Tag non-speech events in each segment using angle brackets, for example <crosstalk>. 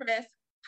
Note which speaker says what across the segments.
Speaker 1: Press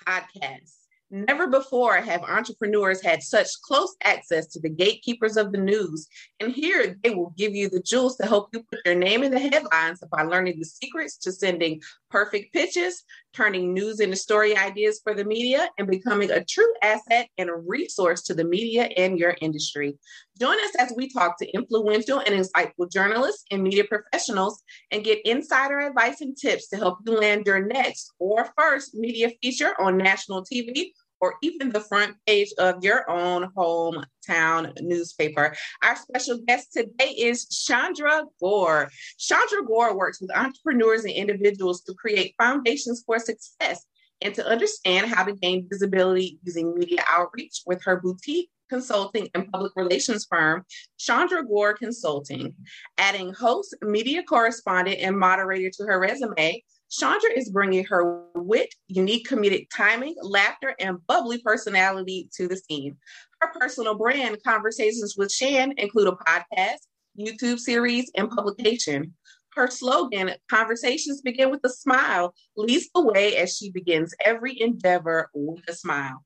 Speaker 1: podcast. Never before have entrepreneurs had such close access to the gatekeepers of the news. And here they will give you the jewels to help you put your name in the headlines by learning the secrets to sending perfect pitches, turning news into story ideas for the media, and becoming a true asset and a resource to the media and your industry. Join us as we talk to influential and insightful journalists and media professionals and get insider advice and tips to help you land your next or first media feature on national TV or even the front page of your own hometown newspaper. Our special guest today is Chandra Gore. Chandra Gore works with entrepreneurs and individuals to create foundations for success and to understand how to gain visibility using media outreach with her boutique consulting and public relations firm, Chandra Gore Consulting. Adding host, media correspondent, and moderator to her resume, Chandra is bringing her wit, unique comedic timing, laughter, and bubbly personality to the scene. Her personal brand, Conversations with Chan, include a podcast, YouTube series, and publication. Her slogan, Conversations Begin with a Smile, leads the way as she begins every endeavor with a smile.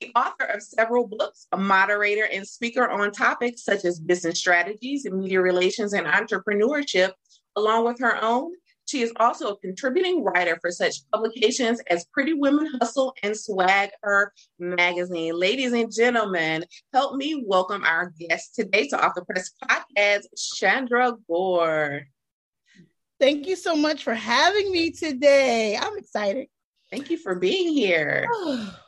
Speaker 1: The author of several books, a moderator and speaker on topics such as business strategies, media relations, and entrepreneurship, along with her own she is also a contributing writer for such publications as Pretty Women Hustle and Swag Her magazine. Ladies and gentlemen, help me welcome our guest today to Off the Press podcast, Chandra Gore.
Speaker 2: Thank you so much for having me today. I'm excited.
Speaker 1: Thank you for being here. <sighs> <sighs> <sighs>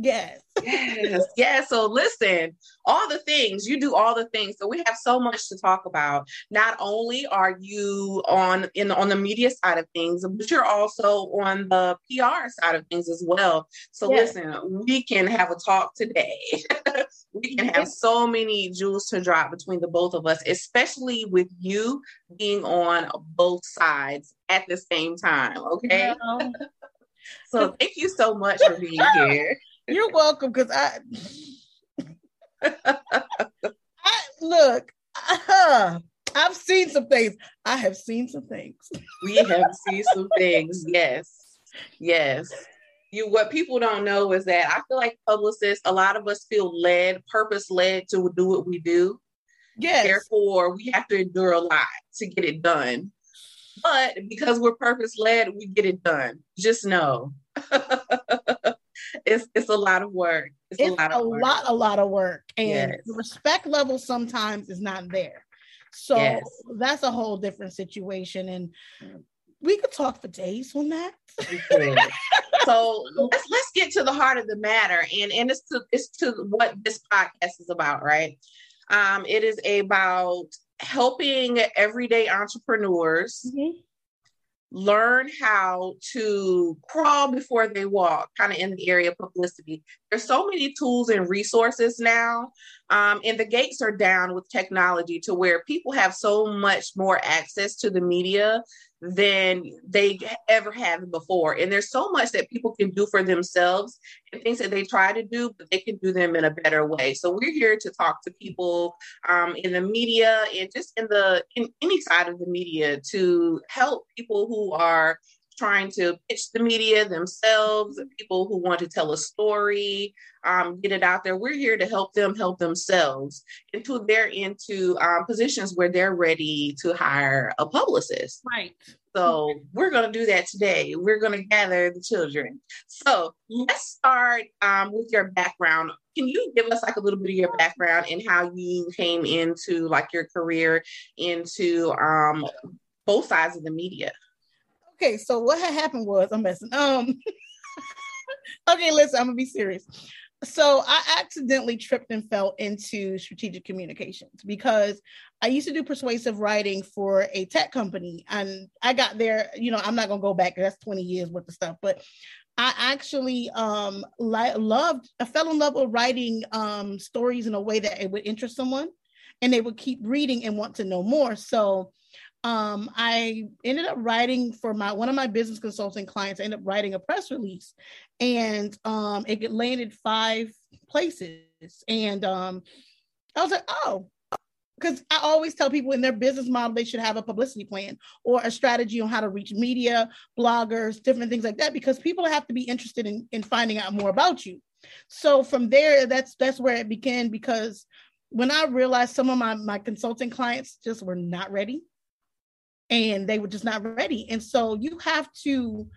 Speaker 2: Yes. <laughs>
Speaker 1: yes. Yes. So listen, all the things, you do all the things. So we have so much to talk about. Not only are you on in on the media side of things, but you're also on the PR side of things as well. So yes. listen, we can have a talk today. <laughs> we can have so many jewels to drop between the both of us, especially with you being on both sides at the same time. Okay. Yeah. <laughs> so thank you so much for being here.
Speaker 2: You're welcome because I, I look. Uh, I've seen some things. I have seen some things.
Speaker 1: we have seen some things. Yes, yes. You what people don't know is that I feel like publicists. A lot of us feel led, purpose led to do what we do.
Speaker 2: Yes.
Speaker 1: Therefore, we have to endure a lot to get it done. But because we're purpose led, we get it done. Just know. <laughs> it's it's a lot of work.
Speaker 2: It's, it's a lot of a work. lot, a lot of work, and yes. the respect level sometimes is not there. So yes. that's a whole different situation, and we could talk for days on that.
Speaker 1: so let's let's get to the heart of the matter, and and it's to it's to what this podcast is about, right? Um, it is about helping everyday entrepreneurs. Mm-hmm learn how to crawl before they walk, kind of in the area of publicity. There's so many tools and resources now, um, and the gates are down with technology to where people have so much more access to the media than they ever have before. And there's so much that people can do for themselves and things that they try to do, but they can do them in a better way. So we're here to talk to people um, in the media and just in the in any side of the media to help people who are trying to pitch the media themselves, people who want to tell a story, um, get it out there. We're here to help them help themselves until they're into um, positions where they're ready to hire a publicist.
Speaker 2: Right.
Speaker 1: So we're going to do that today. We're going to gather the children. So let's start um, with your background. Can you give us like a little bit of your background and how you came into like your career into um, both sides of the media?
Speaker 2: Okay, so what had happened was I'm messing. Um, <laughs> okay, listen, I'm gonna be serious. So I accidentally tripped and fell into strategic communications because I used to do persuasive writing for a tech company, and I got there. You know, I'm not gonna go back. That's 20 years worth of stuff, but I actually um li- loved. I fell in love with writing um stories in a way that it would interest someone, and they would keep reading and want to know more. So um, I ended up writing for my one of my business consulting clients. I ended up writing a press release, and um, it landed five places. And um, I was like, oh, because I always tell people in their business model they should have a publicity plan or a strategy on how to reach media, bloggers, different things like that, because people have to be interested in, in finding out more about you. So from there, that's that's where it began because when I realized some of my, my consulting clients just were not ready and they were just not ready. And so you have to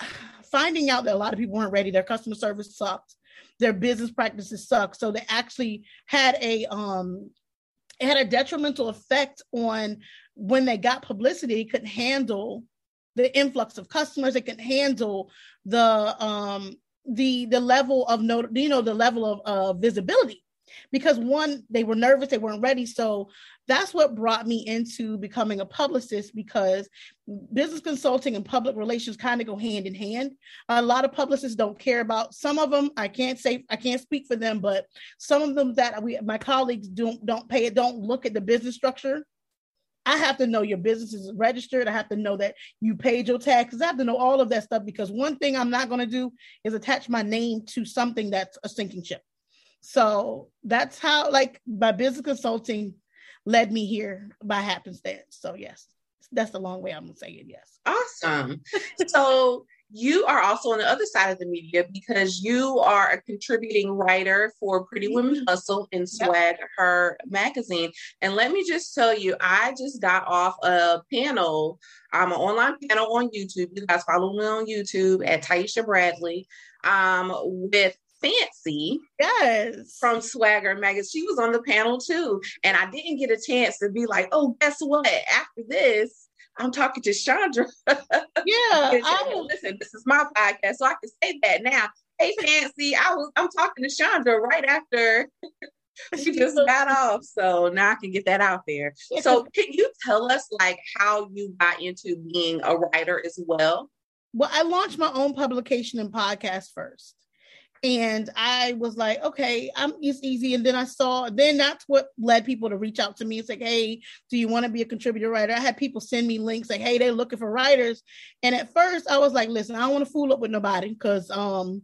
Speaker 2: <sighs> finding out that a lot of people weren't ready, their customer service sucked, their business practices sucked. So they actually had a um it had a detrimental effect on when they got publicity, couldn't handle the influx of customers, they couldn't handle the um the the level of no you know the level of uh, visibility because one they were nervous they weren't ready so that's what brought me into becoming a publicist because business consulting and public relations kind of go hand in hand a lot of publicists don't care about some of them i can't say i can't speak for them but some of them that we my colleagues don't don't pay it don't look at the business structure I have to know your business is registered. I have to know that you paid your taxes. I have to know all of that stuff because one thing I'm not going to do is attach my name to something that's a sinking ship. So that's how, like, my business consulting led me here by happenstance. So, yes, that's the long way I'm going to say it. Yes.
Speaker 1: Awesome. <laughs> so, you are also on the other side of the media because you are a contributing writer for Pretty Women mm-hmm. Hustle and Swag yep. Her magazine. And let me just tell you, I just got off a panel. I'm an online panel on YouTube. You guys follow me on YouTube at Taiisha Bradley um, with Fancy.
Speaker 2: Yes.
Speaker 1: From SwagHer Magazine. She was on the panel too. And I didn't get a chance to be like, oh, guess what? After this, I'm talking to Chandra. <laughs>
Speaker 2: Yeah. I,
Speaker 1: listen, this is my podcast, so I can say that now. Hey, Fancy, I was I'm talking to Chandra right after <laughs> we just <laughs> got off. So now I can get that out there. So can you tell us like how you got into being a writer as well?
Speaker 2: Well, I launched my own publication and podcast first and I was like, okay, I'm it's easy. And then I saw, then that's what led people to reach out to me. It's like, hey, do you want to be a contributor writer? I had people send me links like, hey, they're looking for writers. And at first I was like, listen, I don't want to fool up with nobody because um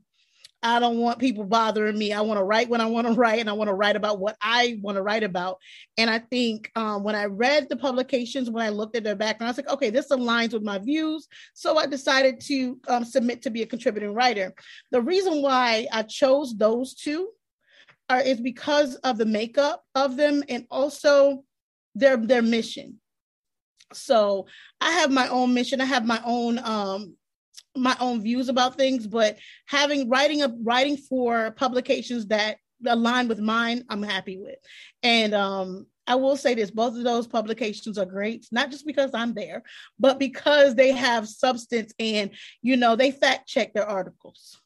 Speaker 2: I don't want people bothering me. I want to write when I want to write, and I want to write about what I want to write about. And I think um, when I read the publications, when I looked at their background, I was like, okay, this aligns with my views. So I decided to um, submit to be a contributing writer. The reason why I chose those two are, is because of the makeup of them and also their their mission. So I have my own mission. I have my own um, my own views about things, but having writing a writing for publications that align with mine, I'm happy with. And um, I will say this: both of those publications are great, not just because I'm there, but because they have substance and you know they fact check their articles.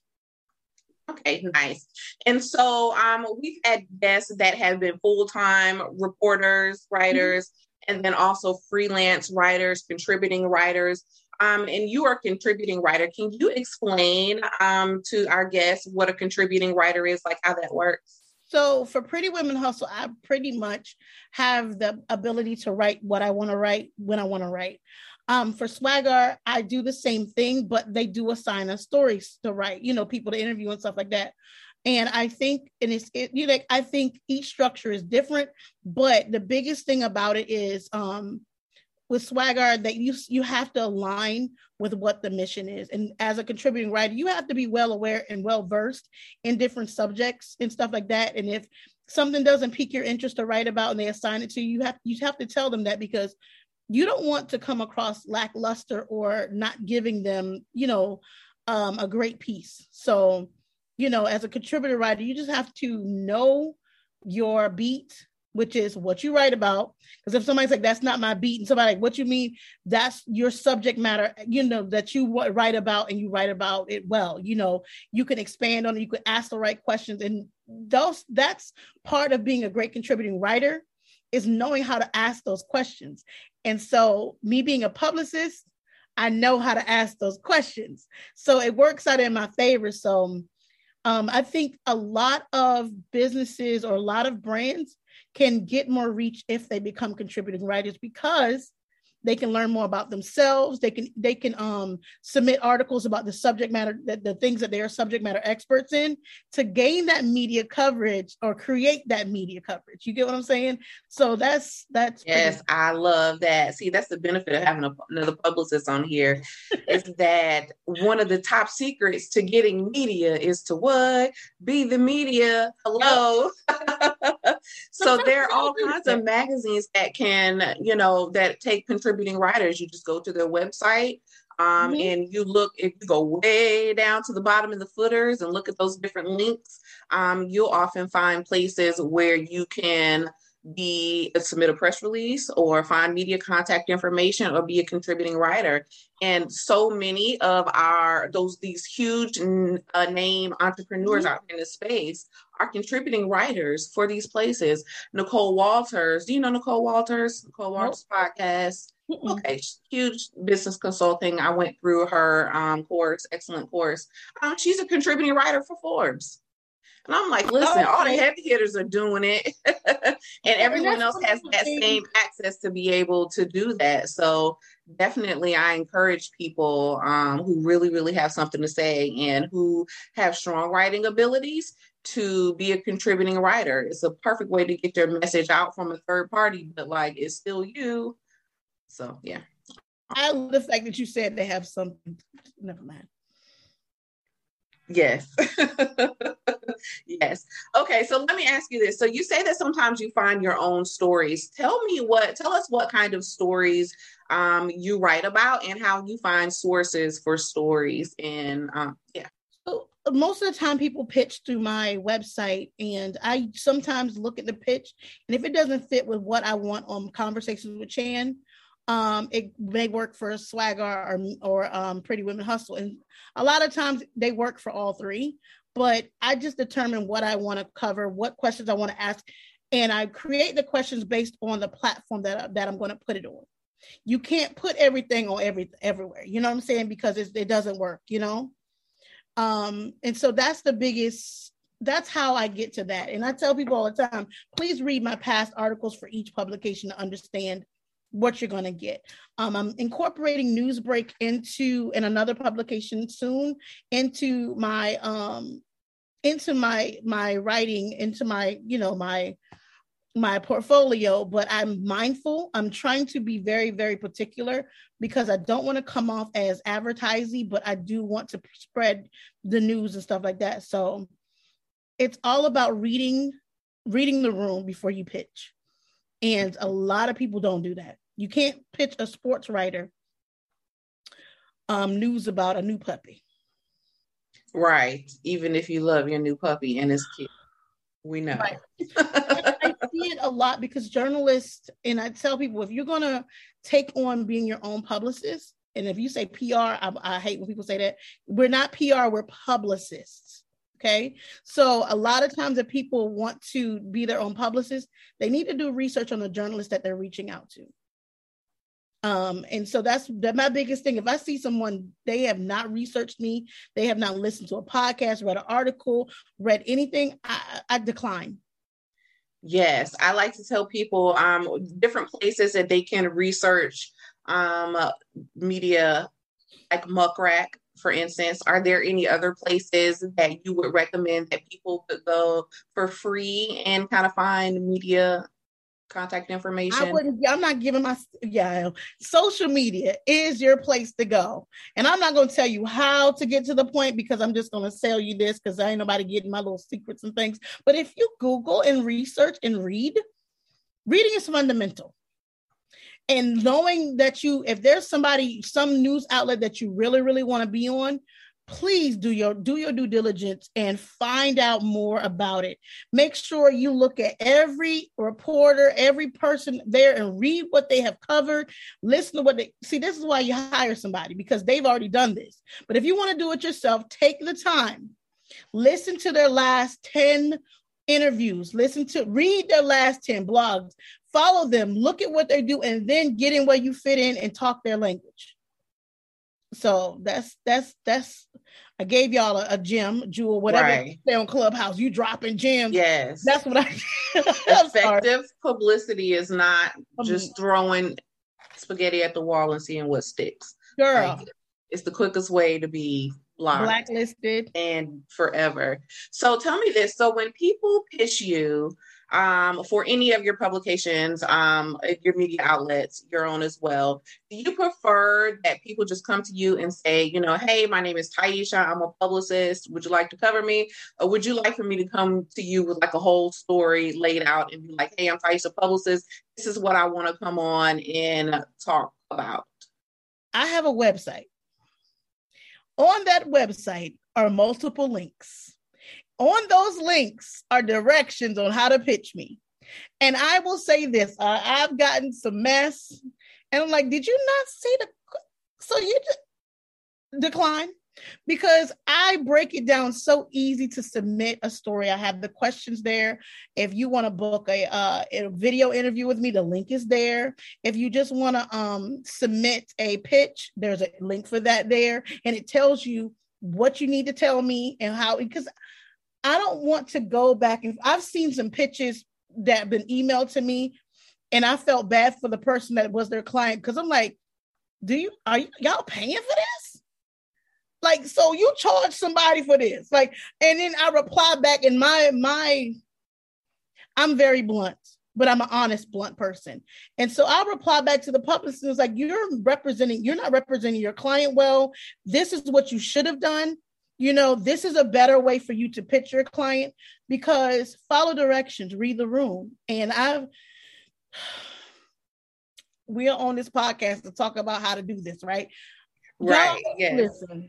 Speaker 1: Okay, nice. And so um, we've had guests that have been full time reporters, writers, mm-hmm. And then also freelance writers, contributing writers um, and you are a contributing writer. Can you explain um, to our guests what a contributing writer is, like how that works?
Speaker 2: So for Pretty Women Hustle, I pretty much have the ability to write what I want to write when I want to write. Um, for SwagHer, I do the same thing, but they do assign us stories to write, you know, people to interview and stuff like that. And I think, and it's, it, you know, I think each structure is different, but the biggest thing about it is um, with SwagHer that you you have to align with what the mission is. And as a contributing writer, you have to be well aware and well versed in different subjects and stuff like that. And if something doesn't pique your interest to write about and they assign it to you, you have you have to tell them that because you don't want to come across lackluster or not giving them, you know, um, a great piece. So, you know, as a contributor writer, you just have to know your beat which is what you write about. Because if somebody's like, that's not my beat, and somebody like, what you mean? That's your subject matter, you know, that you write about and you write about it well. You know, you can expand on it, you can ask the right questions. And those that's part of being a great contributing writer is knowing how to ask those questions. And so me being a publicist, I know how to ask those questions. So it works out in my favor. So um, I think a lot of businesses or a lot of brands can get more reach if they become contributing writers because they can learn more about themselves. They can they can um submit articles about the subject matter that the things that they are subject matter experts in to gain that media coverage or create that media coverage. You get what i'm saying? So that's that's
Speaker 1: yes pretty- i love that. See that's the benefit of having a, another publicist on here <laughs> is that one of the top secrets to getting media is to what? Be the media. Hello <laughs> so there are all kinds of magazines that can you know that take contributing writers you just go to their website um, mm-hmm. and you look if you go way down to the bottom of the footers and look at those different links um, you'll often find places where you can be submit a press release or find media contact information or be a contributing writer and so many of our those these huge uh, name entrepreneurs mm-hmm. out in the space are contributing writers for these places nicole walters do you know nicole walters nicole walters nope. podcast Mm-mm. okay huge business consulting i went through her um, course excellent course um, she's a contributing writer for forbes and I'm like, listen, oh, all the heavy hitters are doing it. <laughs> and everyone else has that same access to be able to do that. So definitely I encourage people um, who really, really have something to say and who have strong writing abilities to be a contributing writer. It's a perfect way to get your message out from a third party, but like it's still you. So yeah.
Speaker 2: I love the fact that you said they have something. Never mind.
Speaker 1: Yes. <laughs> yes. Okay, so let me ask you this. So you say that sometimes you find your own stories. Tell me what tell us what kind of stories um, you write about and how you find sources for stories and um, yeah.
Speaker 2: So most of the time people pitch through my website and I sometimes look at the pitch and if it doesn't fit with what I want on conversations with Chan, um, it may work for SwagHer or, or um, Pretty Women Hustle. And a lot of times they work for all three, but I just determine what I want to cover, what questions I want to ask, and I create the questions based on the platform that, that I'm going to put it on. You can't put everything on every everywhere, you know what I'm saying? Because it doesn't work, you know? Um, and so that's the biggest that's how I get to that. And I tell people all the time, please read my past articles for each publication to understand what you're going to get. Um, I'm incorporating Newsbreak into in another publication soon into my um into my my writing into my you know my my portfolio but i'm mindful. I'm trying to be very very particular because i don't want to come off as advertising but i do want to spread the news and stuff like that. So it's all about reading reading the room before you pitch. And a lot of people don't do that you can't pitch a sports writer um, news about a new puppy.
Speaker 1: Right. Even if you love your new puppy and it's cute. We know. Right. <laughs>
Speaker 2: I see it a lot because journalists, and I tell people if you're going to take on being your own publicist, and if you say PR, I, I hate when people say that. We're not PR, we're publicists. Okay. So a lot of times that people want to be their own publicist, they need to do research on the journalist that they're reaching out to. Um, and so that's that my biggest thing. If I see someone they have not researched me, they have not listened to a podcast, read an article, read anything, I, I decline.
Speaker 1: Yes, I like to tell people um, different places that they can research um, media, like Muck Rack, for instance. Are there any other places that you would recommend that people could go for free and kind of find media contact information?
Speaker 2: I wouldn't. I'm not giving my yeah. Social media is your place to go, and I'm not going to tell you how to get to the point because I'm just going to sell you this because I ain't nobody getting my little secrets and things. But if you Google and research and read, reading is fundamental. And knowing that you, if there's somebody, some news outlet that you really, really want to be on, please do your do your due diligence and find out more about it. Make sure you look at every reporter every person there and read what they have covered. Listen to what they see this is why you hire somebody because they've already done this. But if you want to do it yourself take the time. Listen to their last 10 interviews. Listen to read their last 10 blogs. Follow them. Look at what they do and then get in where you fit in and talk their language so that's that's that's I gave y'all a, a gem, jewel, whatever right. they on Clubhouse. You dropping gems.
Speaker 1: Yes.
Speaker 2: That's what I <laughs>
Speaker 1: effective publicity is not um, just throwing spaghetti at the wall and seeing what sticks.
Speaker 2: Girl,
Speaker 1: Like, it's the quickest way to be blocked
Speaker 2: blacklisted.
Speaker 1: and forever. So tell me this. So when people pitch you um, for any of your publications, um, your media outlets, your own as well, do you prefer that people just come to you and say, you know, hey, my name is Taiisha, I'm a publicist. Would you like to cover me? Or would you like for me to come to you with like a whole story laid out and be like, hey, I'm Taiisha, publicist. This is what I want to come on and talk about.
Speaker 2: I have a website. On that website are multiple links. On those links are directions on how to pitch me. And I will say this I've gotten some mess. And I'm like, did you not see the. So you just decline? Because I break it down so easy to submit a story. I have the questions there. If you want to book a, uh, a video interview with me, the link is there. If you just want to um, submit a pitch, there's a link for that there. And it tells you what you need to tell me and how, because I don't want to go back and I've seen some pitches that have been emailed to me and I felt bad for the person that was their client because I'm like, do you are y- y'all paying for this? Like, so you charge somebody for this. Like, and then I reply back and my my I'm very blunt, but I'm an honest, blunt person. And so I reply back to the publicist and it's like, you're representing, you're not representing your client well. This is what you should have done you know, this is a better way for you to pitch your client because follow directions, read the room. And I've, <sighs> we are on this podcast to talk about how to do this, right?
Speaker 1: Right.
Speaker 2: Y'all
Speaker 1: Yes.
Speaker 2: Listen,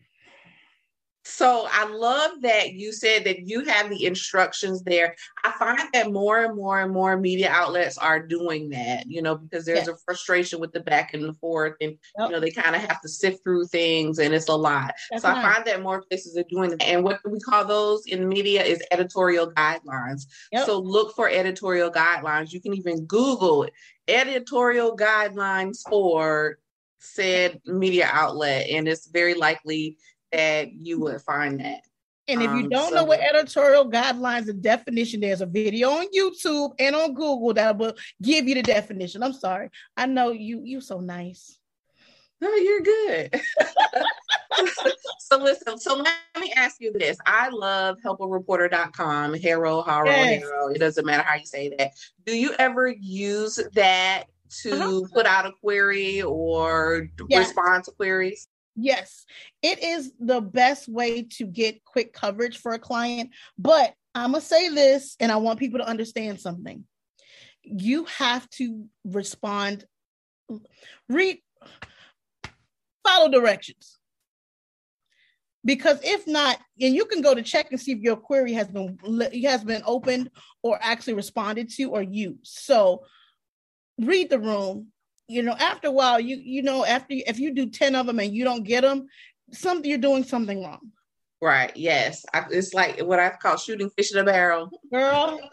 Speaker 1: So I love that you said that you have the instructions there. I find that more and more and more media outlets are doing that, you know, because there's a frustration with the back and the forth, and
Speaker 2: Yep.
Speaker 1: you know they kind of have to sift through things, and it's a lot.
Speaker 2: That's
Speaker 1: so I find that more places are doing that. And what we call those in media is editorial guidelines.
Speaker 2: Yep.
Speaker 1: So look for editorial guidelines. You can even Google it, editorial guidelines for said media outlet, and it's very likely that you would find that.
Speaker 2: and if you
Speaker 1: Um,
Speaker 2: don't
Speaker 1: so-
Speaker 2: know what editorial guidelines, and definition, there's a video on YouTube and on Google that will give you the definition. I'm sorry. I know you you so nice.
Speaker 1: No, you're good. <laughs> so listen, so let me ask you this. I love helpareporter.com, Hero, Harold,
Speaker 2: Yes.
Speaker 1: Hero. It doesn't matter how you say that. Do you ever use that to
Speaker 2: Uh-huh.
Speaker 1: put out a query or
Speaker 2: Yes.
Speaker 1: respond to queries?
Speaker 2: Yes, it is the best way to get quick coverage for a client. But I'm going to say this, and I want people to understand something. You have to respond, read, follow directions. Because if not, and you can go to check and see if your query has been has been opened or actually responded to or used. So read the room, you know after a while you you know after if you do 10 of them and you don't get them something you're doing something wrong
Speaker 1: Right. Yes. I, it's like what I call shooting fish in a barrel.
Speaker 2: girl <laughs>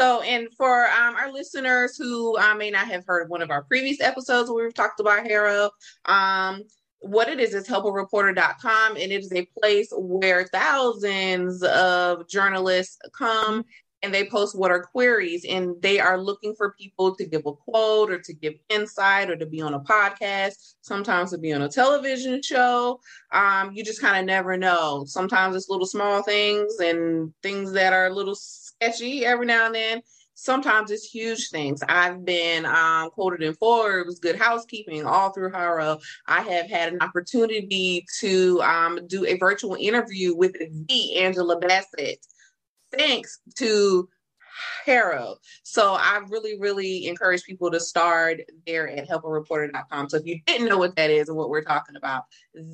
Speaker 1: So, and for um, our listeners who uh, may not have heard one of our previous episodes where we've talked about Hero, um, what it is is helpareporter.com, and it is a place where thousands of journalists come and they post what are queries, and they are looking for people to give a quote or to give insight or to be on a podcast, sometimes to be on a television show. Um, you just kind of never know. Sometimes it's little small things and things that are a little sketchy every now and then. Sometimes it's huge things. I've been um, quoted in Forbes, Good Housekeeping, all through Haro. I have had an opportunity to um, do a virtual interview with the Angela Bassett, thanks to Haro. So I really, really encourage people to start there at helpareporter.com. So if you didn't know what that is and what we're talking about,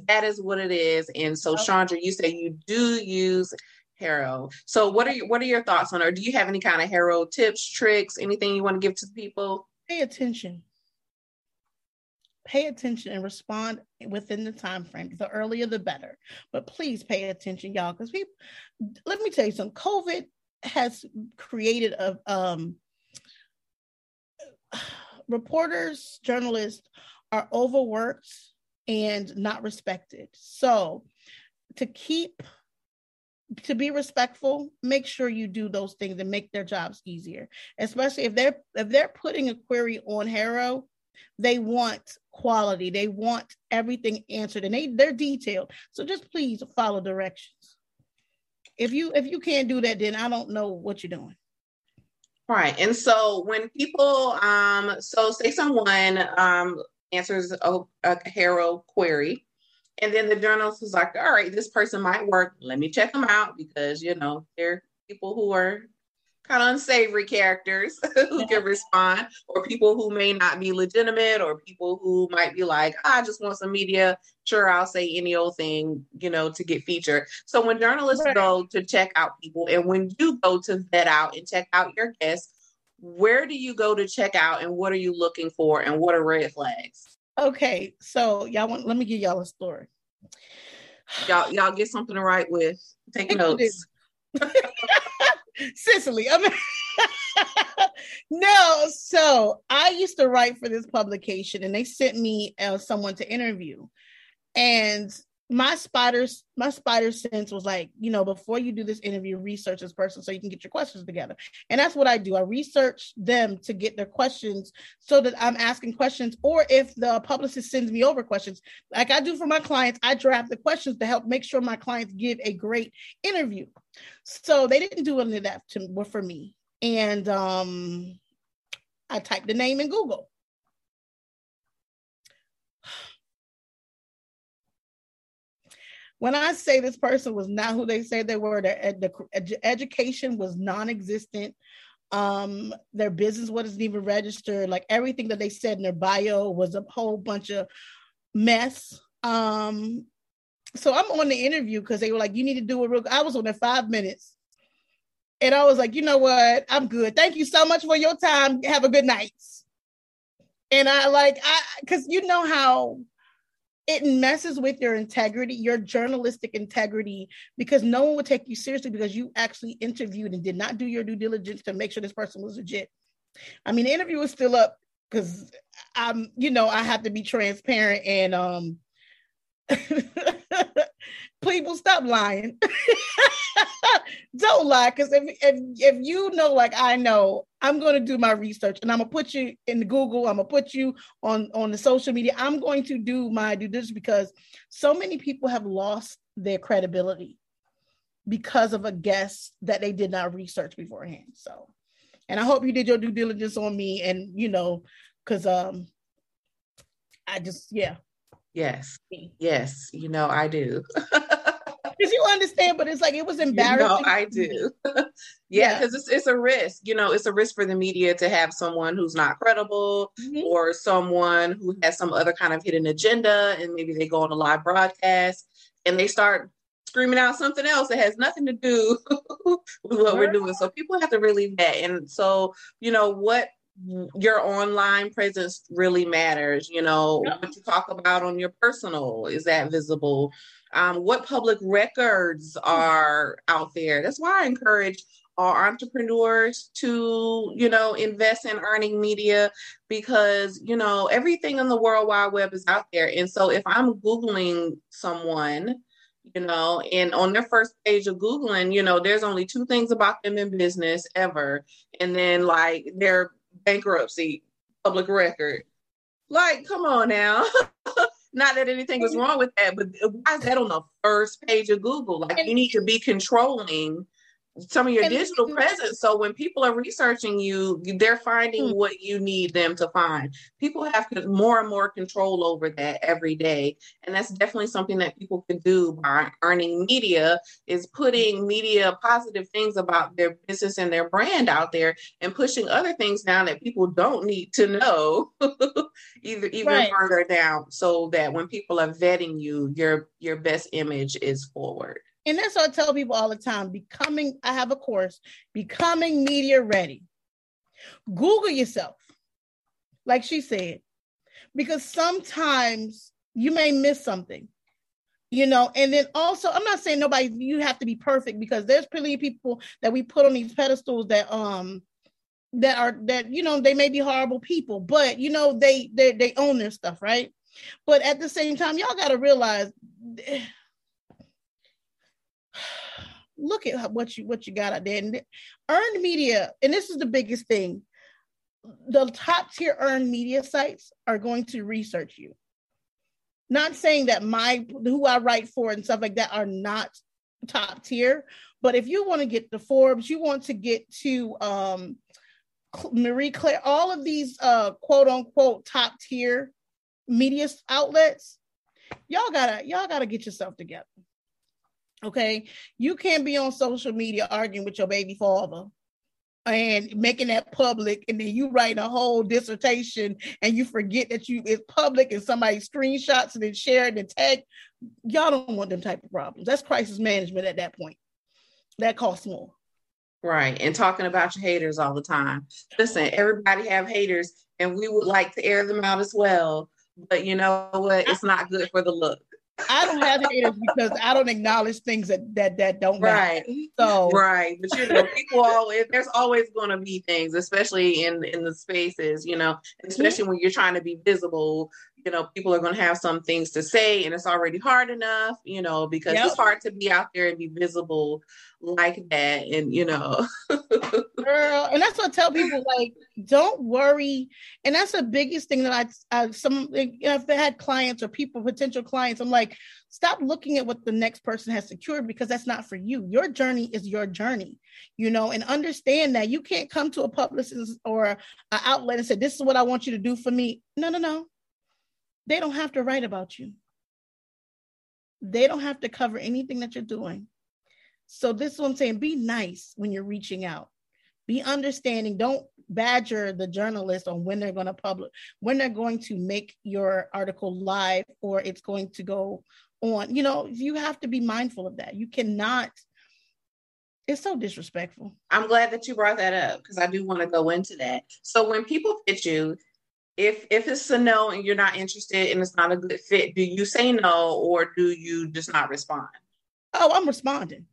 Speaker 1: that is what it is. And so. Chandra, you say you do use Haro. So what are your what are your thoughts on? Or do you have any kind of Haro tips, tricks, anything you want to give to people?
Speaker 2: pay attention pay attention and respond within the time frame. The earlier the better. But please pay attention y'all because we let me tell you something. Covid has created a um <sighs> reporters journalists are overworked and not respected. So to keep to be respectful make sure you do those things and make their jobs easier especially if they're if they're putting a query on Haro They want quality. They want everything answered and they they're detailed. So just please follow directions. If you if you can't do that, then I don't know what you're doing.
Speaker 1: Right. And so when people um so say someone um answers a, a HARO query and then the journalist is like, all right, this person might work. Let me check them out because you know they're people who are kind of unsavory characters <laughs> who can respond, or people who may not be legitimate, or people who might be like, I just want some media. Sure, I'll say any old thing, you know, to get featured. So when journalists right. go to check out people, and when you go to vet out and check out your guests, where do you go to check out, and what are you looking for, and what are red flags?
Speaker 2: Okay, so y'all want let me give y'all a story.
Speaker 1: Y'all, y'all get something to write with. Take notes. <laughs>
Speaker 2: Cicely. I mean, <laughs> no, so I used to write for this publication and they sent me uh, someone to interview. And my spiders, my spider sense was like, you know, before you do this interview, research this person so you can get your questions together. And that's what I do. I research them to get their questions so that I'm asking questions, or if the publicist sends me over questions, like I do for my clients, I draft the questions to help make sure my clients give a great interview. So they didn't do any of that to, for me. And um I typed the name in Google when I say this person was not who they say they were, their ed- the ed- education was non-existent. Um, their business wasn't even registered. Like everything that they said in their bio was a whole bunch of mess. Um, so I'm on the interview because they were like, "You need to do a real." I was on there five minutes, and I was like, "You know what? I'm good. Thank you so much for your time. Have a good night." And I like, I because you know how it messes with your integrity, your journalistic integrity, because no one would take you seriously because you actually interviewed and did not do your due diligence to make sure this person was legit. I mean, the interview is still up because I'm, you know, I have to be transparent and um <laughs> people stop lying. <laughs> <laughs> Don't lie, because if, if if you know, like I know, I'm going to do my research, and I'm gonna put you in Google. I'm gonna put you on on the social media. I'm going to do my due diligence because so many people have lost their credibility because of a guest that they did not research beforehand. So, and I hope you did your due diligence on me, and you know, because um, I just yeah.
Speaker 1: Yes. Yes. You know, I do. <laughs>
Speaker 2: Because you understand, but it's like it was embarrassing. <laughs>
Speaker 1: You know, I do. <laughs> yeah, because yeah. it's it's a risk. You know, it's a risk for the media to have someone who's not credible mm-hmm. or someone who has some other kind of hidden agenda, and maybe they go on a live broadcast and they start screaming out something else that has nothing to do <laughs> with what we're doing. So people have to really vet. And so, you know, what your online presence really matters. You know, what you talk about on your personal, is that visible? Um, what public records are out there. That's why I encourage our entrepreneurs to, you know, invest in earning media because, you know, everything in the World Wide Web is out there. And so if I'm Googling someone, you know, and on their first page of Googling, you know, there's only two things about them in business ever. And then like their bankruptcy, public record. Like, come on now. <laughs> Not that anything was wrong with that, but why is that on the first page of Google? Like you need to be controlling some of your and digital presence. So when people are researching you, they're finding mm-hmm. what you need them to find. People have more and more control over that every day. And that's definitely something that people can do by earning media is putting media positive things about their business and their brand out there and pushing other things down that people don't need to know <laughs> either even right. further down so that when people are vetting you, your your best image is forward.
Speaker 2: And that's what I tell people all the time becoming, I have a course, becoming media ready. Google yourself, like she said, because sometimes you may miss something, you know. And then also, I'm not saying nobody, you have to be perfect because there's plenty of people that we put on these pedestals that, um, that are that you know they may be horrible people but you know they they they own their stuff right but at the same time y'all got to realize look at what you what you got out there and earned media and this is the biggest thing the top tier earned media sites are going to research you. Not saying that my who I write for and stuff like that are not top tier, but if you want to get the Forbes, you want to get to um, Marie Claire, all of these uh, quote unquote top tier media outlets, y'all gotta y'all gotta get yourself together. Okay, you can't be on social media arguing with your baby father and making that public and then you write a whole dissertation and you forget that you it's public and somebody screenshots and then share it and tag. Y'all don't want them type of problems. That's crisis management at that point. That costs more.
Speaker 1: Right and talking about your haters all the time. Listen everybody have haters and we would like to air them out as well but you know what? It's not good for the look
Speaker 2: I don't have haters because I don't acknowledge things that that that don't
Speaker 1: right. Matter. So right, but you know, people always there's always going to be things, especially in in the spaces, you know, especially when you're trying to be visible. You know, people are going to have some things to say, and it's already hard enough, you know, because yep. it's hard to be out there and be visible like that and you know. <laughs>
Speaker 2: Girl and that's what I tell people like don't worry. And that's the biggest thing that i, I some if they had clients or people potential clients i'm like stop looking at what the next person has secured because that's not for you. Your journey is your journey you know and understand that you can't come to a publicist or an outlet and say this is what i want you to do for me. No no no they don't have to write about you they don't have to cover anything that you're doing so this is what I'm saying. Be nice when you're reaching out. Be understanding. Don't badger the journalist on when they're going to publish, when they're going to make your article live or it's going to go on. You know, you have to be mindful of that. You cannot it's so disrespectful.
Speaker 1: I'm glad that you brought that up because I do want to go into that. So when people pitch you, if if it's a no and you're not interested and it's not a good fit, do you say no or do you just not respond?
Speaker 2: Oh, I'm responding.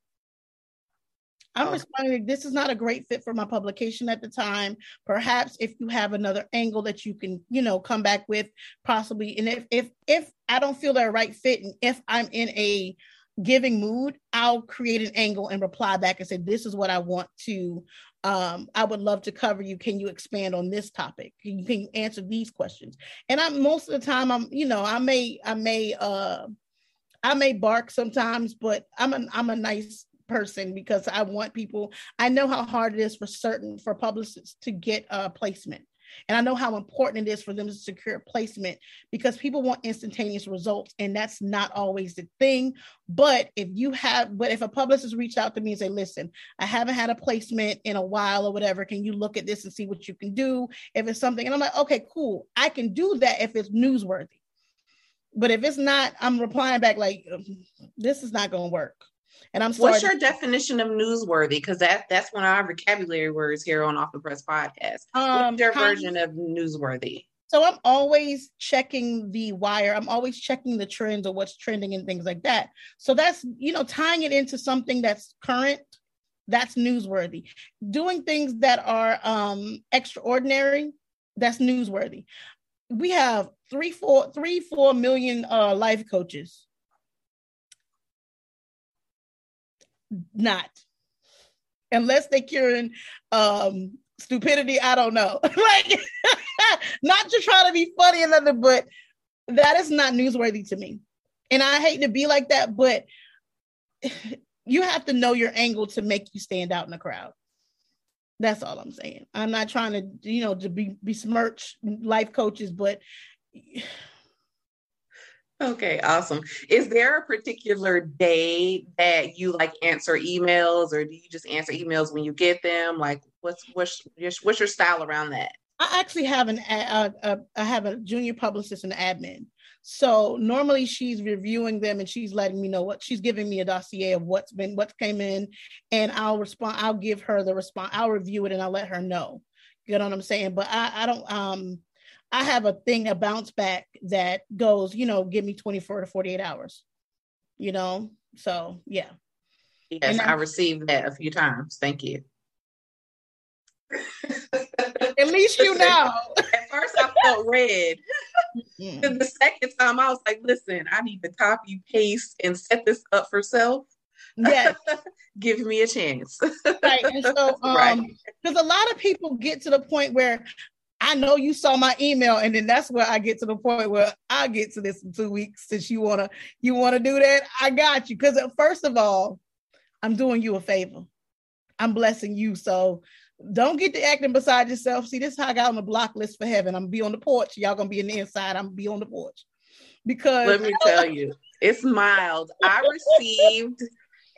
Speaker 2: I'm responding, this is not a great fit for my publication at the time. Perhaps if you have another angle that you can, you know, come back with possibly. And if if if I don't feel that right fit and if I'm in a giving mood, I'll create an angle and reply back and say, this is what I want to um, I would love to cover you. Can you expand on this topic? Can you, can you answer these questions? And I'm most of the time I'm, you know, I may, I may uh I may bark sometimes, but I'm a I'm a nice person because I want people. I know how hard it is for certain for publicists to get a placement. And I know how important it is for them to secure placement because people want instantaneous results, and that's not always the thing. But if you have, but if a publicist reached out to me and say, "Listen, I haven't had a placement in a while, or whatever, can you look at this and see what you can do?" If it's something, and I'm like, "Okay, cool, I can do that if it's newsworthy." But if it's not, I'm replying back like, "This is not going to work." And I'm
Speaker 1: sorry. What's your definition of newsworthy? Because that that's one of our vocabulary words here on Off the Press podcast. Um, What's your version of newsworthy?
Speaker 2: So I'm always checking the wire. I'm always checking the trends or what's trending and things like that. So that's you know tying it into something that's current. That's newsworthy. Doing things that are um, extraordinary. That's newsworthy. We have three, four, three, four million uh, life coaches not. Unless they're curing um stupidity i don't know. <laughs> Like <laughs> not to try to be funny and nothing but that is not newsworthy to me. And i hate to be like that but <sighs> you have to know your angle to make you stand out in the crowd. That's all i'm saying. I'm not trying to you know to be besmirch life coaches but
Speaker 1: Okay, awesome. Is there a particular day that you like answer emails, or do you just answer emails when you get them? Like, what's what's your, what's your style around that?
Speaker 2: I actually have an uh, uh, I have a junior publicist and admin. So normally she's reviewing them and she's letting me know what she's giving me a dossier of what's been what came in, and I'll respond. I'll give her the response. I'll review it and I'll let her know. You know what I'm saying? But I I don't um I have a thing, a bounce back that goes, you know, give me 24 to 48 hours, you know? So, yeah.
Speaker 1: Yes, I received that a few times. Thank you. <laughs>
Speaker 2: At least you know.
Speaker 1: At first, I felt red. Mm-hmm. The second time, I was like, listen, I need to copy, paste, and set this up for self. Yes. <laughs> Give me a chance.
Speaker 2: right. And so, <laughs> um, because right. a lot of people get to the point where I know you saw my email, and then that's where I get to the point where I get to this in two weeks. Since you wanna you wanna do that, I got you. Because uh, first of all, I'm doing you a favor. I'm blessing you. So don't get to acting beside yourself. See, this is how I got on the block list for heaven. I'm gonna be on the porch. Y'all gonna be in the inside. I'm gonna be on the porch. Because
Speaker 1: let me tell you, it's mild. I received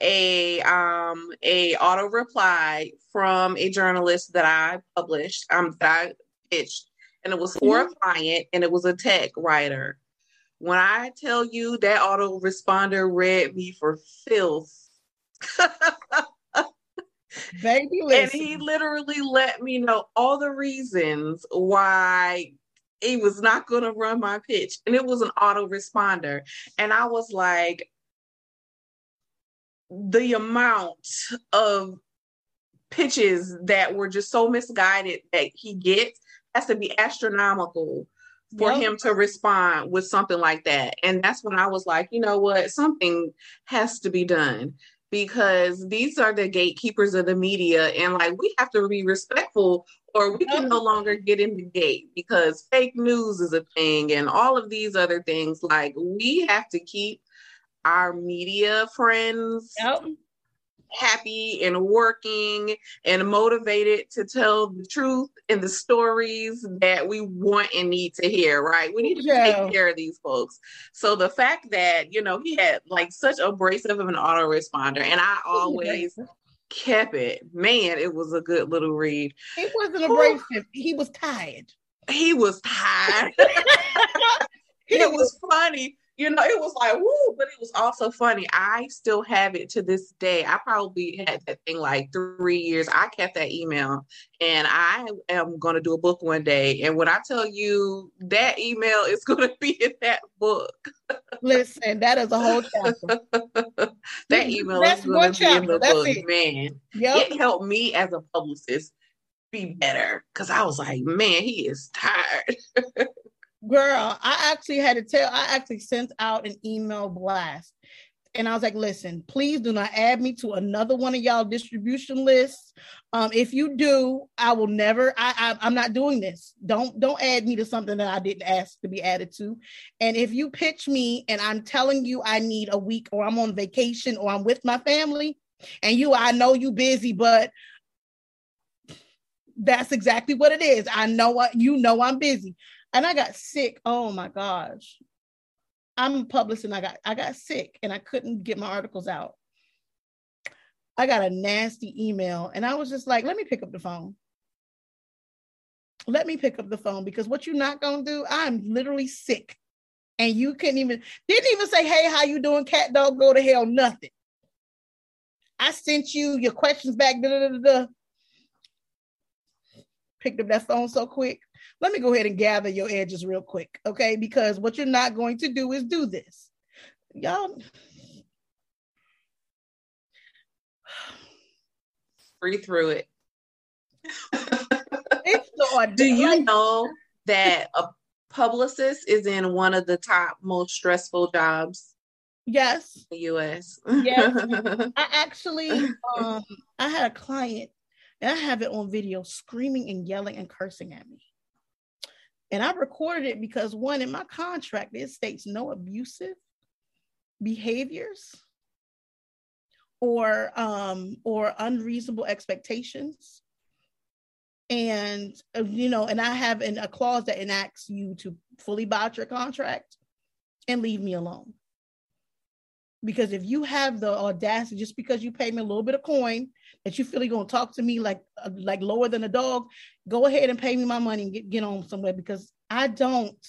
Speaker 1: a um a auto reply from a journalist that I published um that I pitched and it was for mm-hmm. a client and it was a tech writer. When I tell you that auto responder read me for filth. <laughs>
Speaker 2: Baby,
Speaker 1: listen. and he literally let me know all the reasons why he was not going to run my pitch and it was an auto responder and i was like the amount of pitches that were just so misguided that he gets has to be astronomical for yep. him to respond with something like that. And that's when I was like, you know what, something has to be done because these are the gatekeepers of the media and like we have to be respectful or we can no longer get in the gate because fake news is a thing and all of these other things like we have to keep our media friends yep. Happy and working and motivated to tell the truth and the stories that we want and need to hear, right? We need to yeah. take care of these folks. So the fact that, you know, he had like such abrasive of an autoresponder, and I always kept it. Man, it was a good little read.
Speaker 2: He wasn't abrasive, he was tired.
Speaker 1: He was tired. <laughs> <laughs> it was funny you know, it was like, woo, but it was also funny. I still have it to this day. I probably had that thing like three years. I kept that email and I am going to do a book one day. And when I tell you that email is <laughs> going to be in that book.
Speaker 2: Listen, that is a whole chapter. <laughs>
Speaker 1: that email That's is going to be in the That's book, it. man. Yep. It helped me as a publicist be better because I was like, man, he is tired. <laughs>
Speaker 2: Girl, I actually had to tell, I actually sent out an email blast. And I was like, listen, please do not add me to another one of y'all distribution lists. Um, if you do, I will never, I, I I'm not doing this. Don't don't add me to something that I didn't ask to be added to. And if you pitch me and I'm telling you I need a week or I'm on vacation or I'm with my family, and you, I know you busy, but that's exactly what it is. I know what you know I'm busy and I got sick. Oh my gosh. I'm a publicist and I got I got sick and I couldn't get my articles out. I got a nasty email and I was just like, let me pick up the phone. Let me pick up the phone because what you're not gonna do, I'm literally sick. And you couldn't even didn't even say, hey, how you doing? Cat dog, go to hell, nothing. I sent you your questions back. Da, da, Picked up that phone so quick let me go ahead and gather your edges real quick, okay? Because what you're not going to do is do this. Y'all
Speaker 1: breathe through it. do you know that a publicist is in one of the top most stressful jobs?
Speaker 2: Yes.
Speaker 1: In the US.
Speaker 2: yes. <laughs> I actually um I had a client and I have it on video screaming and yelling and cursing at me. And I recorded it because one in my contract it states no abusive behaviors or um or unreasonable expectations. And uh, you know and i have an, a clause that enacts you to fully buy out your contract and leave me alone because if you have the audacity just because you pay me a little bit of coin that you feel you're going to talk to me like uh, like lower than a dog go ahead and pay me my money and get, get on somewhere. Because i don't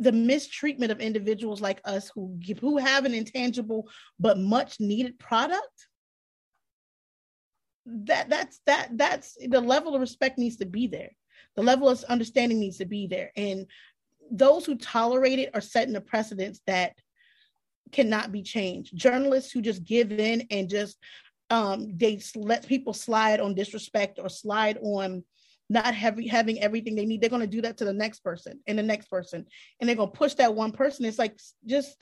Speaker 2: the mistreatment of individuals like us who give, who have an intangible but much needed product that that's that that's the level of respect needs to be there. The level of understanding needs to be there. And those who tolerate it are setting a precedence that cannot be changed. Journalists who just give in and just um, they let people slide on disrespect or slide on not having having everything they need. They're going to do that to the next person and the next person, and they're going to push that one person. It's like just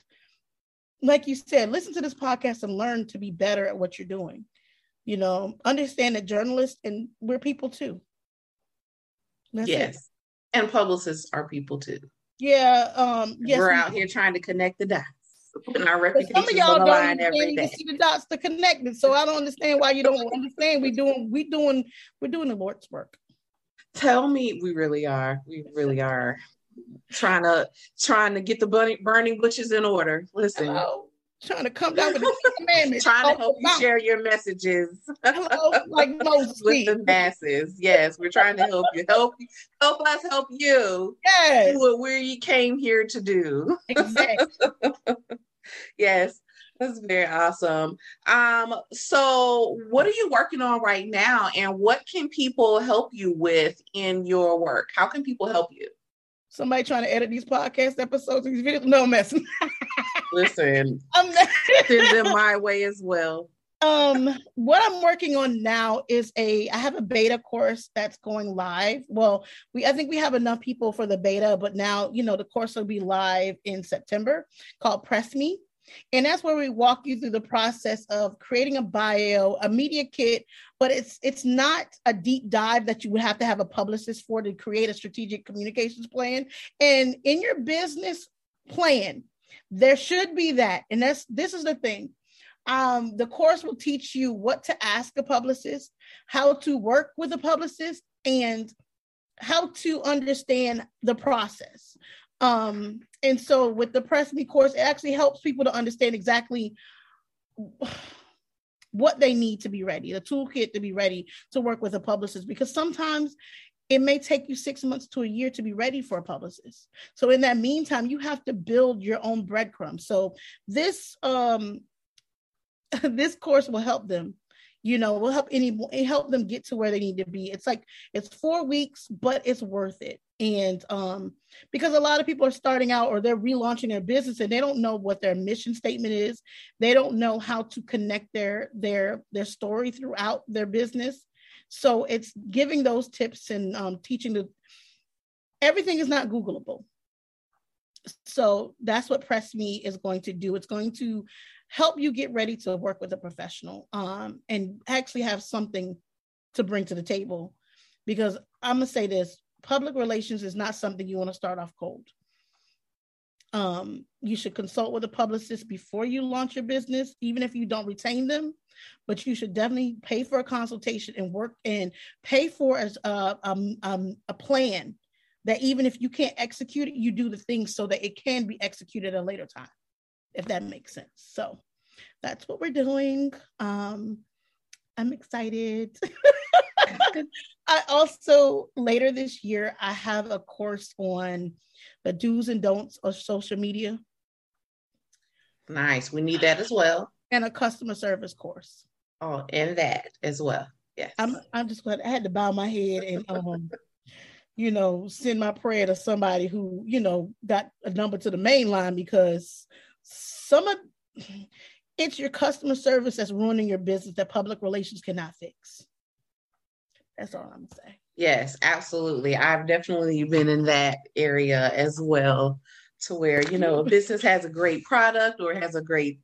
Speaker 2: like you said, listen to this podcast and learn to be better at what you're doing. You know, understand that journalists and we're people too.
Speaker 1: That's yes. It. And publicists are people too.
Speaker 2: Yeah. Um
Speaker 1: yes, we're out here trying to connect the dots. Putting our reputation some of
Speaker 2: y'all don't understand you see the dots to connect it. So I don't understand why you don't understand. We doing we doing we're doing the Lord's work.
Speaker 1: Tell me, we really are. We really are trying to trying to get the burning burning bushes in order. Listen. Hello
Speaker 2: trying to come down with the commandments. <laughs>
Speaker 1: trying to help you share your messages <laughs> like <laughs> Moses with the masses. Yes, we're trying to help you. Help you. Help us help you.
Speaker 2: Yes.
Speaker 1: Do what we came here to do.
Speaker 2: Exactly.
Speaker 1: yes. That's very awesome. Um, so what are you working on right now and what can people help you with in your work? How can people help you?
Speaker 2: Somebody trying to edit these podcast episodes, these videos. No I'm messing.
Speaker 1: Listen, <laughs> I'm send them my way as well.
Speaker 2: Um, what I'm working on now is a I have a beta course that's going live. Well, we I think we have enough people for the beta, but now you know the course will be live in September called Press Me. And that's where we walk you through the process of creating a bio, a media kit, but it's it's not a deep dive that you would have to have a publicist for to create a strategic communications plan. And in your business plan, there should be that. And that's this is the thing. Um, the course will teach you what to ask a publicist, how to work with a publicist, and how to understand the process. Um, and so with the Press Me course, it actually helps people to understand exactly what they need to be ready, the toolkit to be ready to work with a publicist, because sometimes it may take you six months to a year to be ready for a publicist. So in that meantime, you have to build your own breadcrumbs. So this um <laughs> this course will help them you know will help any help them get to where they need to be it's like it's four weeks but it's worth it and um because a lot of people are starting out or they're relaunching their business and they don't know what their mission statement is they don't know how to connect their their their story throughout their business so it's giving those tips and um, teaching the everything is not Googleable. So that's what Press Me is going to do. It's going to help you get ready to work with a professional um, and actually have something to bring to the table. Because I'm gonna say this: public relations is not something you want to start off cold. Um, you should consult with a publicist before you launch your business, even if you don't retain them but you should definitely pay for a consultation and work and pay for as a, um, um, a plan that even if you can't execute it, you do the things so that it can be executed at a later time, if that makes sense. So that's what we're doing. Um, I'm excited. <laughs> I also later this year I have a course on the do's and don'ts of social media.
Speaker 1: Nice. We need that as well
Speaker 2: and a customer service course.
Speaker 1: Oh, and that as well. Yes.
Speaker 2: I'm I'm just glad I had to bow my head and um <laughs> you know send my prayer to somebody who, you know, got a number to the main line because some of it's your customer service that's ruining your business that public relations cannot fix. That's all I'm saying.
Speaker 1: Yes, absolutely. I've definitely been in that area as well to where, you know, a <laughs> business has a great product or has a great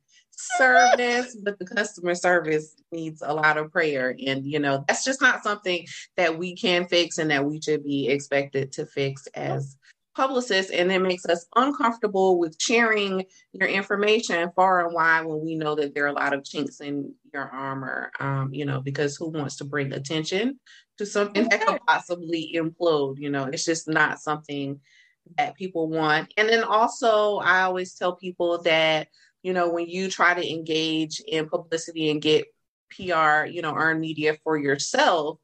Speaker 1: service, but the customer service needs a lot of prayer. And, you know, that's just not something that we can fix and that we should be expected to fix as publicists. And it makes us uncomfortable with sharing your information far and wide when we know that there are a lot of chinks in your armor, um, you know, because who wants to bring attention to something that could possibly implode? You know, it's just not something that people want. And then also, I always tell people that you know, when you try to engage in publicity and get PR, you know, earn media for yourself,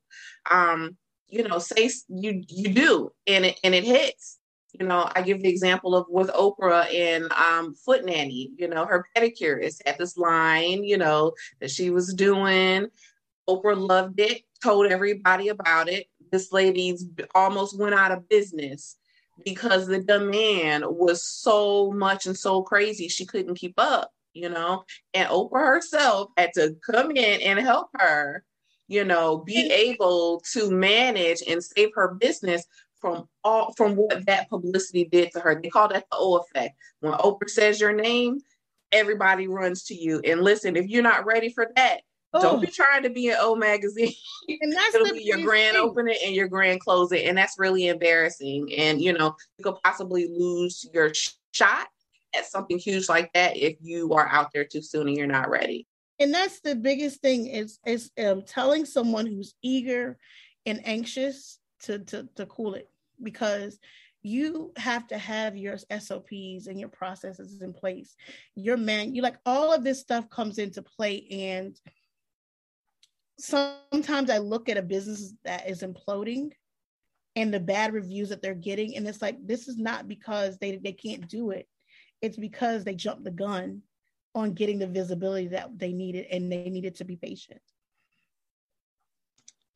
Speaker 1: um, you know, say you you do and it and it hits. You know, I give the example of with Oprah and um, Foot Nanny. You know, her pedicurist had this line, you know, that she was doing. Oprah loved it, told everybody about it. This lady's almost went out of business because the demand was so much and so crazy she couldn't keep up you know and oprah herself had to come in and help her you know be able to manage and save her business from all from what that publicity did to her they call that the o effect when oprah says your name everybody runs to you and listen if you're not ready for that Oh. Don't be trying to be an O magazine. And that's <laughs> It'll be your grand thing. opening and your grand closing, and that's really embarrassing. And you know, you could possibly lose your shot at something huge like that if you are out there too soon and you're not ready.
Speaker 2: And that's the biggest thing is is um, telling someone who's eager and anxious to to to cool it because you have to have your SOPs and your processes in place. Your man, you like all of this stuff comes into play. And sometimes I look at a business that is imploding and the bad reviews that they're getting, and it's like this is not because they they can't do it. It's because they jumped the gun on getting the visibility that they needed and they needed to be patient.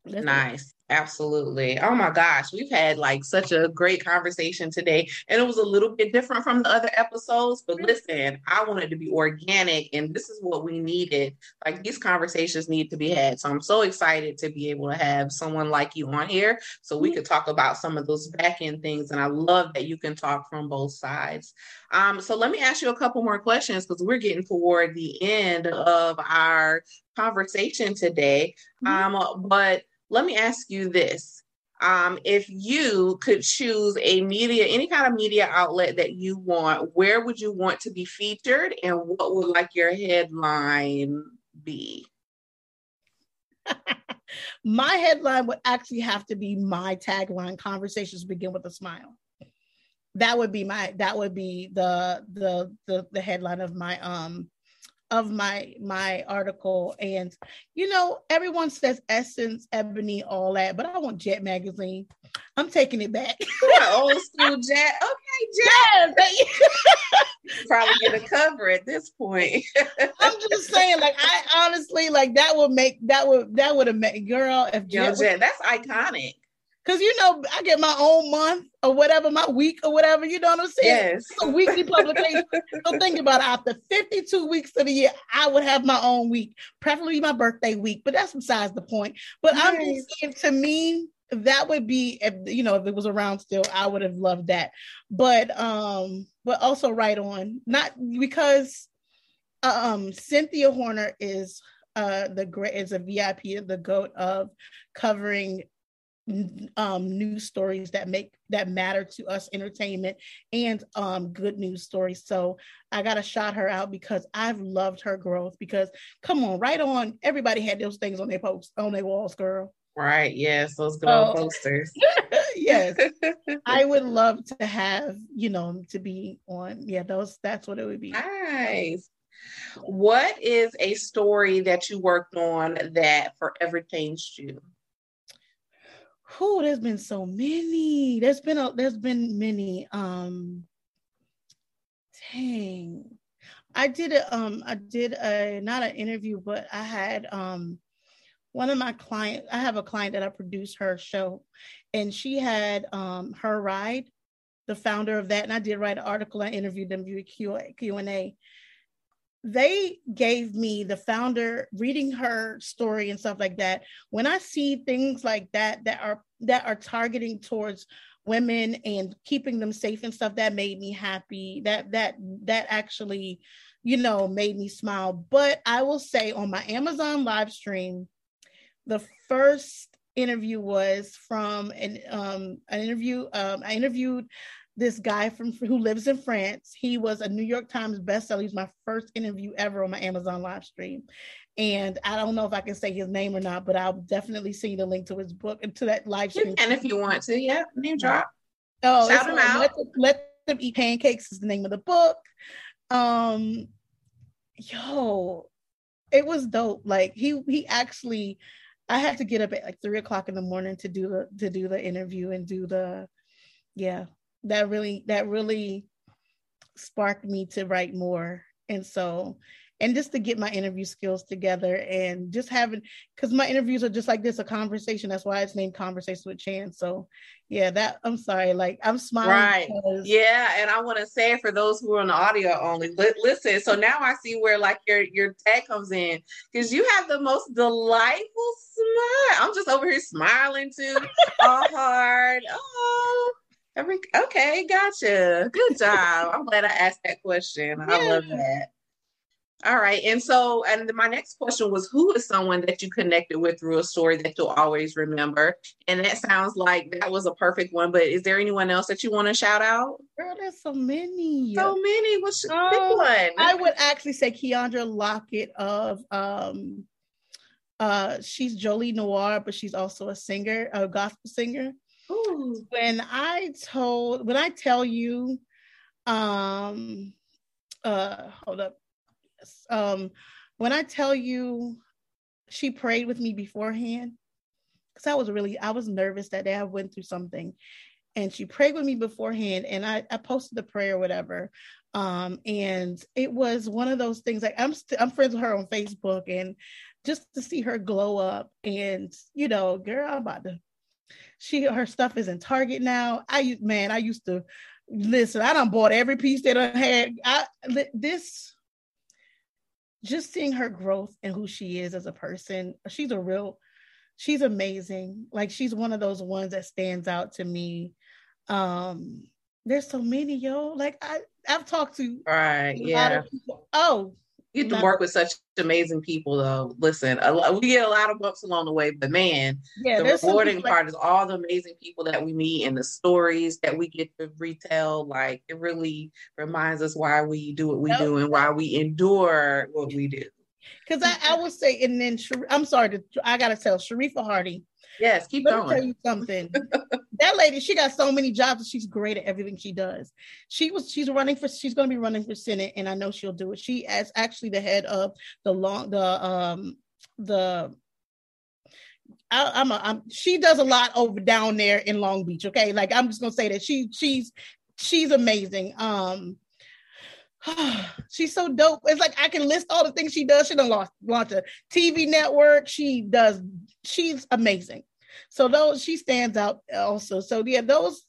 Speaker 1: That's nice. Absolutely. Oh my gosh, we've had like such a great conversation today, and it was a little bit different from the other episodes. But listen, I wanted to be organic, and this is what we needed. Like these conversations need to be had. So I'm so excited to be able to have someone like you on here so we could talk about some of those back end things. And I love that you can talk from both sides. Um, so let me ask you a couple more questions because we're getting toward the end of our conversation today. Mm-hmm. Um, but let me ask you this. Um, if you could choose a media, any kind of media outlet that you want, where would you want to be featured and what would like your headline be? <laughs>
Speaker 2: my headline would actually have to be my tagline conversations begin with a smile that would be my that would be the the the, the headline of my um of my my article. And you know everyone says essence ebony all that but i want jet magazine. I'm taking it back. <laughs>
Speaker 1: Old school jet. Okay jet. Yeah, <laughs> probably get a cover at this point. <laughs>
Speaker 2: I'm just saying like i honestly like that would make that would that would have made girl if
Speaker 1: jet, jet that's iconic
Speaker 2: Cause you know, I get my own month or whatever, my week or whatever, you know what I'm saying? Yes. It's a weekly publication. so think about it. After 52 weeks of the year, I would have my own week, preferably my birthday week, but that's besides the point. But I'm just saying to me, that would be if you know, if it was around still, I would have loved that. But um, but also right on, not because um Cynthia Horner is uh the great is a VIP, the goat of covering um, news stories that make that matter to us entertainment and um, good news stories. So i gotta shout her out because i've loved her growth because come on right on everybody had those things on their posts on their walls girl.
Speaker 1: Right yes those good old posters. <laughs>
Speaker 2: Yes <laughs> i would love to have you know to be on. Yeah those that's what it would be.
Speaker 1: Nice. What is a story that you worked on that forever changed you
Speaker 2: who there's been so many. There's been a there's been many. Um dang. I did a um I did a not an interview, but I had um one of my clients, I have a client that I produced her show, and she had um her ride, the founder of that, and I did write an article. I interviewed them via Q and A, they gave me the founder reading her story and stuff like that. When i see things like that that are that are targeting towards women and keeping them safe and stuff that made me happy. That that that actually you know made me smile. But i will say on my amazon live stream the first interview was from an um an interview um i interviewed this guy from who lives in France. He was a New York Times bestseller. He's my first interview ever on my Amazon live stream. And I don't know if I can say his name or not, but I'll definitely send the link to his book and to that live stream.
Speaker 1: And if you want to, yeah, name drop. Oh, shout him out.
Speaker 2: Let them, let them eat pancakes is the name of the book. Um, yo, it was dope. Like he he actually, I had to get up at like three o'clock in the morning to do the to do the interview and do the, yeah, that really that really sparked me to write more. And so and just to get my interview skills together and just having because my interviews are just like this a conversation. That's why it's named conversation with chance so yeah that i'm sorry like i'm smiling
Speaker 1: right. because... yeah and i want to say for those who are on the audio only li- listen so now i see where like your your tag comes in because you have the most delightful smile. I'm just over here smiling too <laughs> all hard. Oh Every okay, gotcha. Good job. I'm glad I asked that question. Yeah. I love that. All right. And so, and my next question was who is someone that you connected with through a story that you'll always remember? And that sounds like that was a perfect one, but is there anyone else that you want to shout out?
Speaker 2: Girl, there's so many.
Speaker 1: So many. What's
Speaker 2: Um,
Speaker 1: pick one?
Speaker 2: I would actually say Keandra Lockett of um uh she's Jolie Noir, but she's also a singer, a gospel singer.
Speaker 1: Ooh.
Speaker 2: When I told when I tell you um uh hold up. Um when I tell you she prayed with me beforehand, because I was really I was nervous that day. I went through something and she prayed with me beforehand and I, I posted the prayer or whatever um and it was one of those things like i'm st- i'm friends with her on facebook and just to see her glow up and you know girl i'm about to she her stuff is in target now. I man i used to listen i done bought every piece that i had. I this just seeing her growth and who she is as a person she's a real she's amazing. Like she's one of those ones that stands out to me. Um there's so many yo. Like i i've talked to
Speaker 1: Right.
Speaker 2: a lot
Speaker 1: Yeah.
Speaker 2: oh
Speaker 1: get to work with such amazing people, though. Listen, a lot, we get a lot of bumps along the way, but man,
Speaker 2: yeah
Speaker 1: the rewarding
Speaker 2: like-
Speaker 1: part is all the amazing people that we meet and the stories that we get to retell. Like it really reminds us why we do what we
Speaker 2: Yep.
Speaker 1: do and why we endure what we do.
Speaker 2: Because I, I would say, and then I'm sorry, to, I gotta tell Sharifa Hardy.
Speaker 1: Yes, keep
Speaker 2: Let me tell you something. <laughs> that lady, she got so many jobs, she's great at everything she does. She was, she's running for, she's going to be running for senate, and I know she'll do it. She is actually the head of the long, the um, the. I, I'm, a, I'm, she does a lot over down there in Long Beach. Okay, like I'm just gonna say that she, she's, she's amazing. Um, <sighs> she's so dope. It's like I can list all the things she does. She done lost launch a TV network. She does. She's amazing. So those she stands out also. So yeah, those.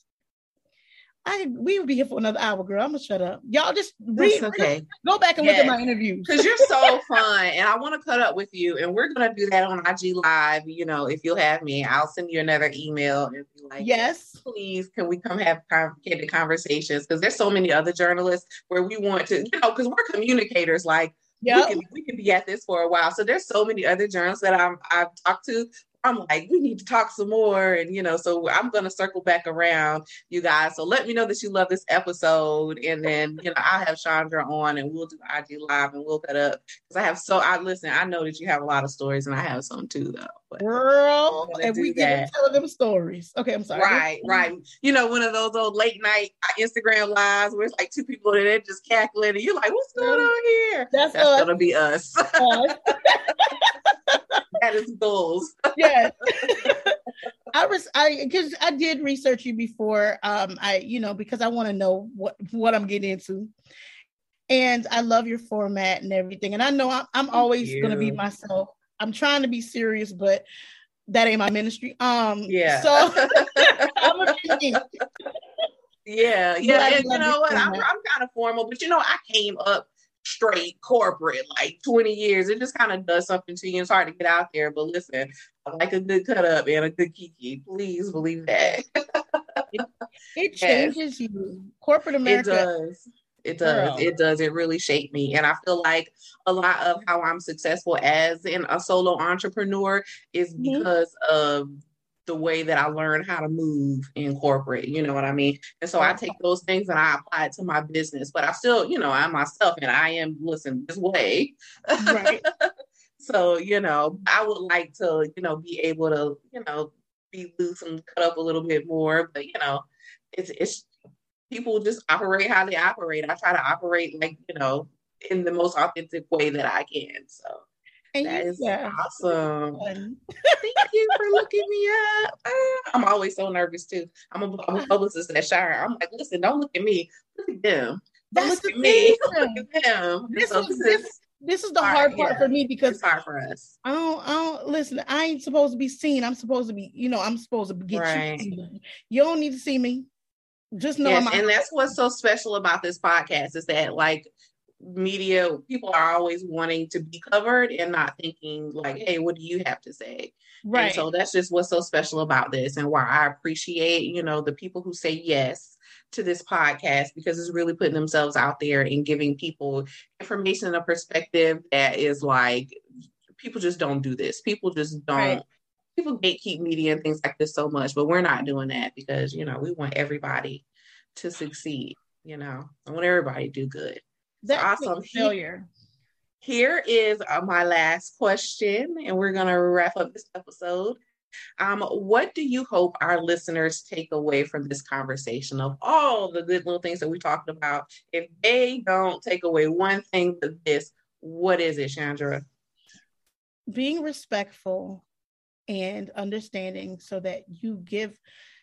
Speaker 2: I we would be here for another hour, girl. I'm gonna shut up. Y'all just read,
Speaker 1: That's okay.
Speaker 2: go back and look at my interviews.
Speaker 1: Because you're so <laughs> fun, and I want to cut up with you, and we're gonna do that on IG Live. You know, if you'll have me, I'll send you another email and be like,
Speaker 2: Yes.
Speaker 1: please can we come have complicated conversations because there's so many other journalists where we want to you know because we're communicators like
Speaker 2: Yeah.
Speaker 1: we, can, we can be at this for a while so there's so many other journalists that I'm, i've talked to i'm like we need to talk some more and you know so i'm going to circle back around you guys so let me know that you love this episode and then you know i'll have chandra on and we'll do ig live and we'll cut up because i have so i listen i know that you have a lot of stories and i have some too though but
Speaker 2: Girl, and we get telling them stories. Okay, I'm sorry.
Speaker 1: Right, right. You know, one of those old late night uh, Instagram lives where it's like two people that are just cackling, and you're like, "What's going on here?"
Speaker 2: That's,
Speaker 1: That's gonna be us.
Speaker 2: us. <laughs> <laughs>
Speaker 1: that is goals.
Speaker 2: yes. <laughs> I was I because I did research you before. Um, I you know because I want to know what what I'm getting into, and I love your format and everything. And I know I'm, I'm always going to be myself. I'm trying to be serious, but that ain't my ministry. Um,
Speaker 1: Yeah.
Speaker 2: So. <laughs>
Speaker 1: Yeah, yeah. And you know what? I'm. I'm kind of formal, but you know, I came up straight corporate like 20 years. It just kind of does something to you. It's hard to get out there, but listen, I like a good cut up and a good kiki. Please believe that.
Speaker 2: It <laughs> changes you. Corporate America.
Speaker 1: It does. It does.
Speaker 2: Girl.
Speaker 1: It does. It really shaped me. And I feel like a lot of how I'm successful as in a solo entrepreneur is
Speaker 2: Mhm.
Speaker 1: because of the way that I learned how to move in corporate. You know what I mean? And so I take those things and I apply it to my business, but I still, you know, I'm myself and I am, listen, this way.
Speaker 2: Right. <laughs>
Speaker 1: So, you know, I would like to, you know, be able to, you know, be loose and cut up a little bit more. But, you know, it's it's people just operate how they operate. I try to operate like, you know, in the most authentic way that I can. So
Speaker 2: And
Speaker 1: that is
Speaker 2: yeah.
Speaker 1: awesome. <laughs> Thank you for looking me up. Ah, I'm always so nervous too. I'm a, I'm a <laughs> publicist at Shire. I'm like, listen, don't look at me. Look at them. Don't
Speaker 2: That's
Speaker 1: look at me. Look at them.
Speaker 2: This
Speaker 1: So
Speaker 2: is-
Speaker 1: this is
Speaker 2: This is the
Speaker 1: All
Speaker 2: hard part
Speaker 1: yeah.
Speaker 2: for me because
Speaker 1: it's hard for us.
Speaker 2: I don't, I don't listen. I ain't supposed to be seen. I'm supposed to be, you know, I'm supposed to get
Speaker 1: Right.
Speaker 2: you. You don't need to see me. Just know
Speaker 1: Yes,
Speaker 2: I'm.
Speaker 1: and that's what's so special about this podcast is that like media people are always wanting to be covered and not thinking like hey what do you have to say? Right and so that's just what's so special about this and why i appreciate you know the people who say yes to this podcast because it's really putting themselves out there and giving people information and a perspective that is like people just don't do this. People just don't right. people gatekeep media and things like this so much but we're not doing that because you know we want everybody to succeed you know i want everybody to do good that's awesome. Failure. Here is uh, my last question, and we're going to wrap up this episode. Um, what do you hope our listeners take away from this conversation of all the good little things that we talked about? If they don't take away one thing but this, what is it, Chandra?
Speaker 2: Being respectful and understanding so that you give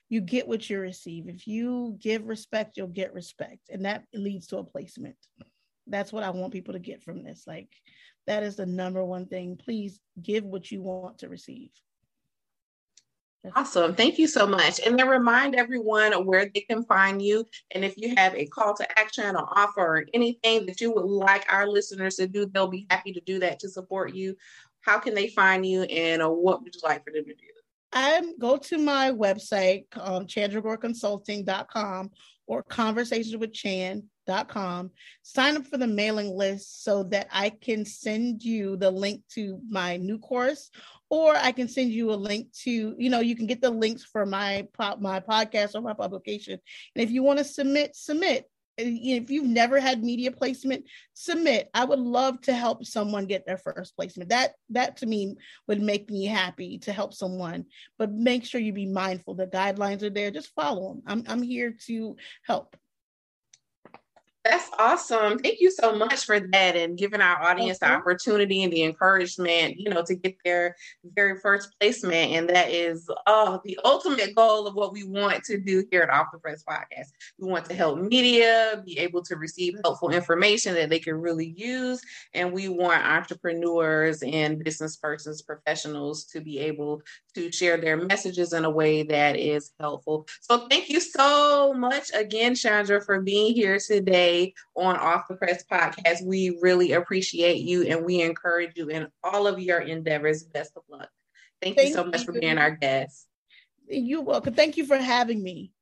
Speaker 2: you get what you receive. If you give respect, you'll get respect. And that leads to a placement that's what I want people to get from this. Like that is the number one thing. Please give what you want to receive.
Speaker 1: Awesome. Thank you so much. And then remind everyone where they can find you. And if you have a call to action or offer or anything that you would like our listeners to do, they'll be happy to do that to support you. How can they find you and uh, what would you like for them to do?
Speaker 2: Um, go to my website, um, chandragoreconsulting.com or conversations with Chan com. Sign up for the mailing list so that I can send you the link to my new course, or I can send you a link to, you know, you can get the links for my pop my podcast or my publication. And if you want to submit, submit. If you've never had media placement, submit. I would love to help someone get their first placement. That that to me would make me happy to help someone. But make sure you be mindful. The guidelines are there. Just follow them. I'm I'm here to help.
Speaker 1: That's awesome. Thank you so much for that and giving our audience the opportunity and the encouragement, you know, to get their very first placement. And that is uh, the ultimate goal of what we want to do here at Off the Press Podcast. We want to help media be able to receive helpful information that they can really use. And we want entrepreneurs and business persons, professionals to be able to share their messages in a way that is helpful. So thank you so much again, Chandra, for being here today today on Off the Press podcast. We really appreciate you and we encourage you in all of your endeavors. Best of luck. Thank, Thank you so much you. for being our guest.
Speaker 2: You're welcome. Thank you for having me.